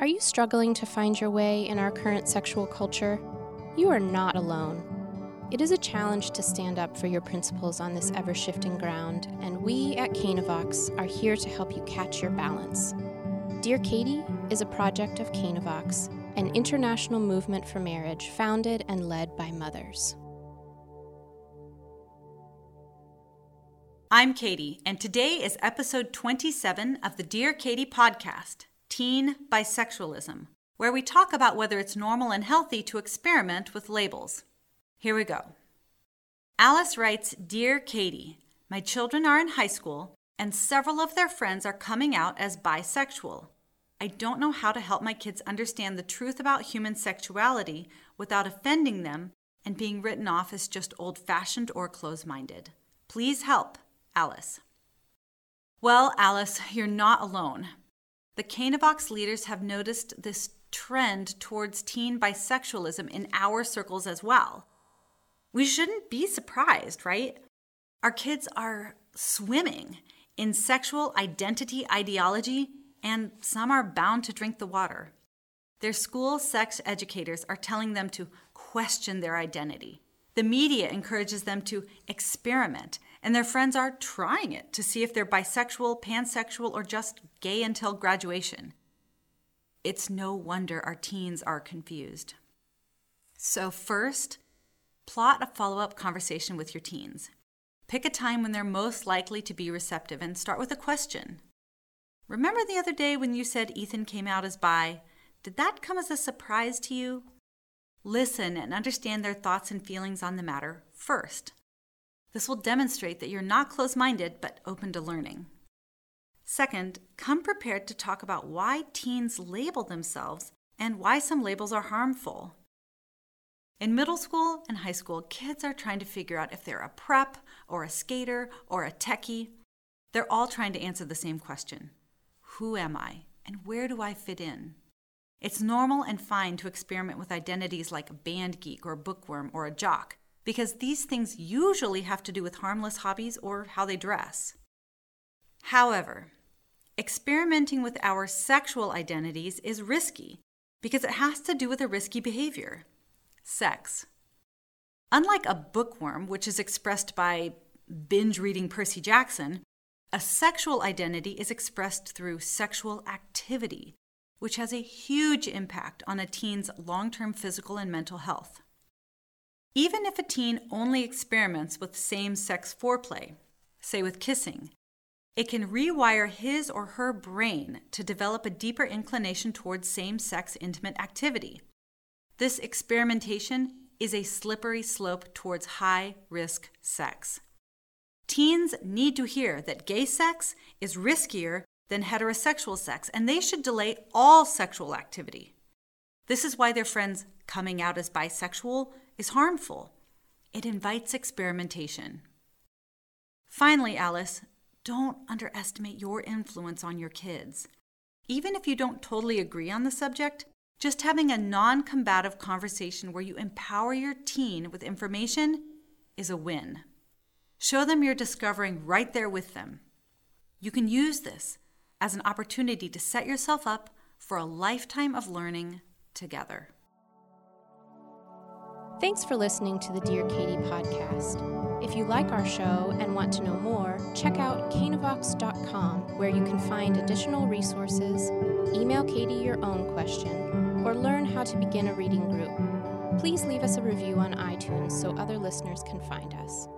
Are you struggling to find your way in our current sexual culture? You are not alone. It is a challenge to stand up for your principles on this ever shifting ground, and we at Canavox are here to help you catch your balance. Dear Katie is a project of Canavox, an international movement for marriage founded and led by mothers. I'm Katie, and today is episode 27 of the Dear Katie podcast Teen Bisexualism, where we talk about whether it's normal and healthy to experiment with labels. Here we go. Alice writes Dear Katie, my children are in high school, and several of their friends are coming out as bisexual. I don't know how to help my kids understand the truth about human sexuality without offending them and being written off as just old fashioned or close minded. Please help, Alice. Well, Alice, you're not alone. The Canavox leaders have noticed this trend towards teen bisexualism in our circles as well. We shouldn't be surprised, right? Our kids are swimming in sexual identity ideology, and some are bound to drink the water. Their school sex educators are telling them to question their identity. The media encourages them to experiment and their friends are trying it to see if they're bisexual, pansexual, or just gay until graduation. It's no wonder our teens are confused. So, first, plot a follow up conversation with your teens. Pick a time when they're most likely to be receptive and start with a question. Remember the other day when you said Ethan came out as bi? Did that come as a surprise to you? Listen and understand their thoughts and feelings on the matter first. This will demonstrate that you're not close minded but open to learning. Second, come prepared to talk about why teens label themselves and why some labels are harmful. In middle school and high school, kids are trying to figure out if they're a prep or a skater or a techie. They're all trying to answer the same question Who am I and where do I fit in? It's normal and fine to experiment with identities like a band geek or bookworm or a jock because these things usually have to do with harmless hobbies or how they dress. However, experimenting with our sexual identities is risky because it has to do with a risky behavior sex. Unlike a bookworm, which is expressed by binge reading Percy Jackson, a sexual identity is expressed through sexual activity, which has a huge impact on a teen's long term physical and mental health. Even if a teen only experiments with same sex foreplay, say with kissing, it can rewire his or her brain to develop a deeper inclination towards same sex intimate activity. This experimentation is a slippery slope towards high risk sex. Teens need to hear that gay sex is riskier than heterosexual sex, and they should delay all sexual activity. This is why their friends coming out as bisexual is harmful. It invites experimentation. Finally, Alice, don't underestimate your influence on your kids. Even if you don't totally agree on the subject, just having a non combative conversation where you empower your teen with information is a win. Show them you're discovering right there with them. You can use this as an opportunity to set yourself up for a lifetime of learning together. Thanks for listening to the Dear Katie podcast. If you like our show and want to know more, check out canavox.com where you can find additional resources, email Katie your own question, or learn how to begin a reading group. Please leave us a review on iTunes so other listeners can find us.